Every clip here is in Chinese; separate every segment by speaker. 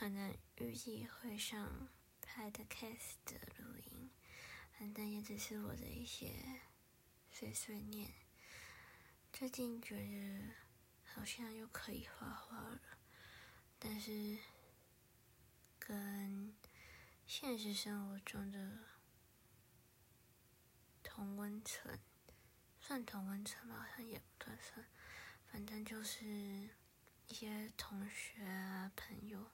Speaker 1: 可能预计会上拍的 cast 的录音，反正也只是我的一些碎碎念。最近觉得好像又可以画画了，但是跟现实生活中的同温层，算同温层吗？好像也不算算，反正就是一些同学啊、朋友，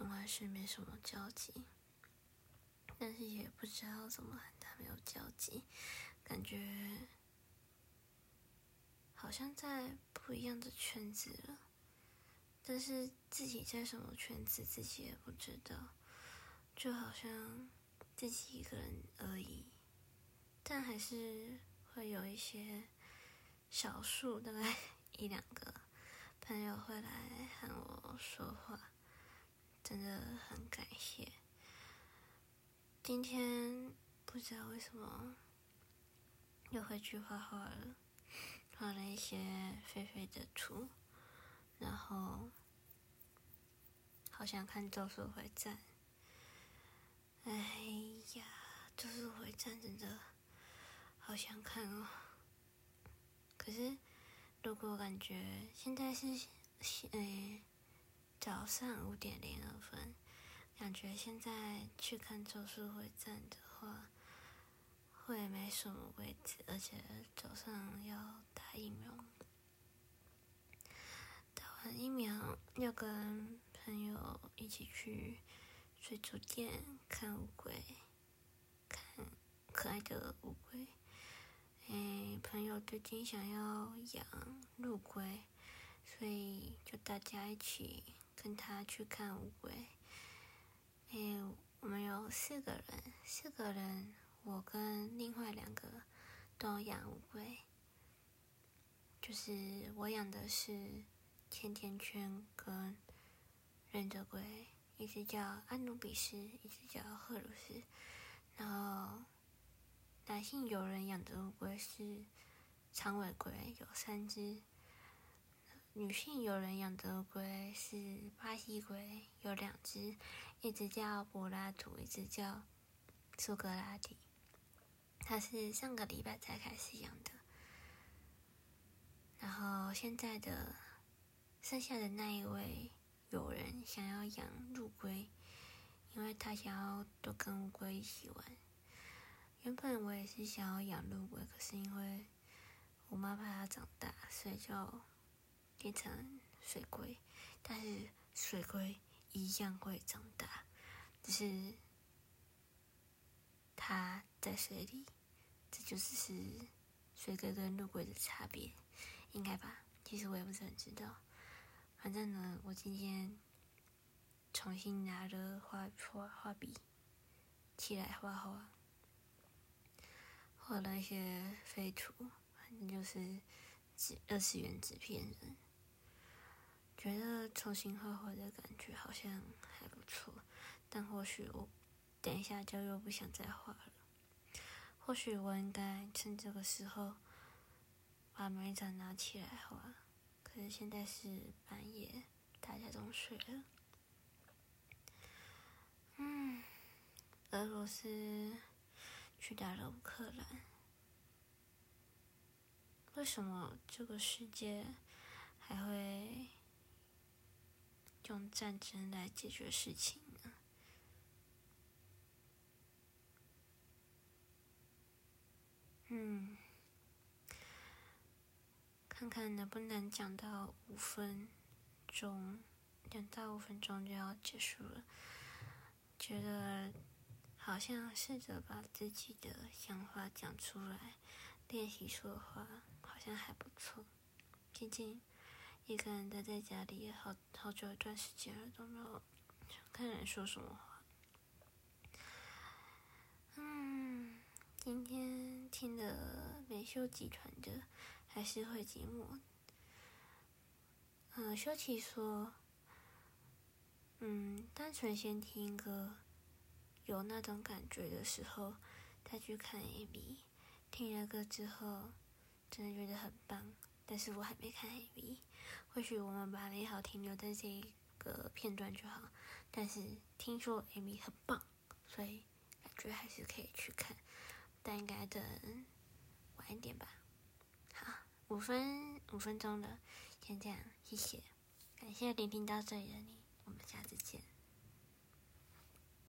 Speaker 1: 都还是没什么交集。但是也不知道怎么和他没有交集，感觉好像在不一样的圈子了，但是自己在什么圈子自己也不知道。就好像自己一个人而已，但还是会有一些少数，大概一两个朋友会来和我说话，真的很感谢。今天不知道为什么又回去画画了，画了一些菲菲的图，然后好想看《咒术回战》。哎呀，咒术回战真的好想看哦！可是如果感觉现在是哎早上五点零二分，感觉现在去看咒术回战的话，会没什么位置，而且早上要打疫苗，打完疫苗要跟朋友一起去。水族店看乌龟，看可爱的乌龟。哎，朋友最近想要养陆龟，所以就大家一起跟他去看乌龟。哎，我们有四个人，四个人，我跟另外两个都养乌龟。就是我养的是甜甜圈跟忍者龟。一只叫安努比斯，一只叫赫鲁斯。然后，男性有人养的乌龟是长尾龟，有三只；女性有人养的龟是巴西龟，有两只。一只叫柏拉图，一只叫苏格拉底。它是上个礼拜才开始养的。然后现在的剩下的那一位。有人想要养陆龟，因为他想要多跟乌龟一起玩。原本我也是想要养陆龟，可是因为我妈怕它长大，所以就变成水龟。但是水龟一样会长大，只是它在水里，这就是是水龟跟陆龟的差别，应该吧？其实我也不是很知道。反正呢，我今天重新拿了画画画笔起来画画，画了一些废图，反正就是纸二次元纸片人。重新画画的感觉好像还不错，但或许我等一下就又不想再画了。或许我应该趁这个时候把每一张拿起来画。可是现在是半夜，大家都睡了。嗯，俄罗斯去打了乌克兰，为什么这个世界还会战争来解决事情呢？嗯。看看能不能讲到五分钟，讲到五分钟就要结束了。觉得好像试着把自己的想法讲出来，练习说话，好像还不错。毕竟一个人待在家里好好久一段时间了，都没有想看人说什么话。嗯，今天听的美秀集团的。还是会寂寞。嗯，修琪说，嗯，单纯先听歌，有那种感觉的时候，再去看 MV。听了歌之后，真的觉得很棒。但是我还没看 MV。或许我们把美好停留在这一个片段就好。但是听说 Amy 很棒，所以感觉还是可以去看，但应该等晚一点吧。好，五分五分钟了，先这样，谢谢，感谢聆听到这里的你，我们下次见。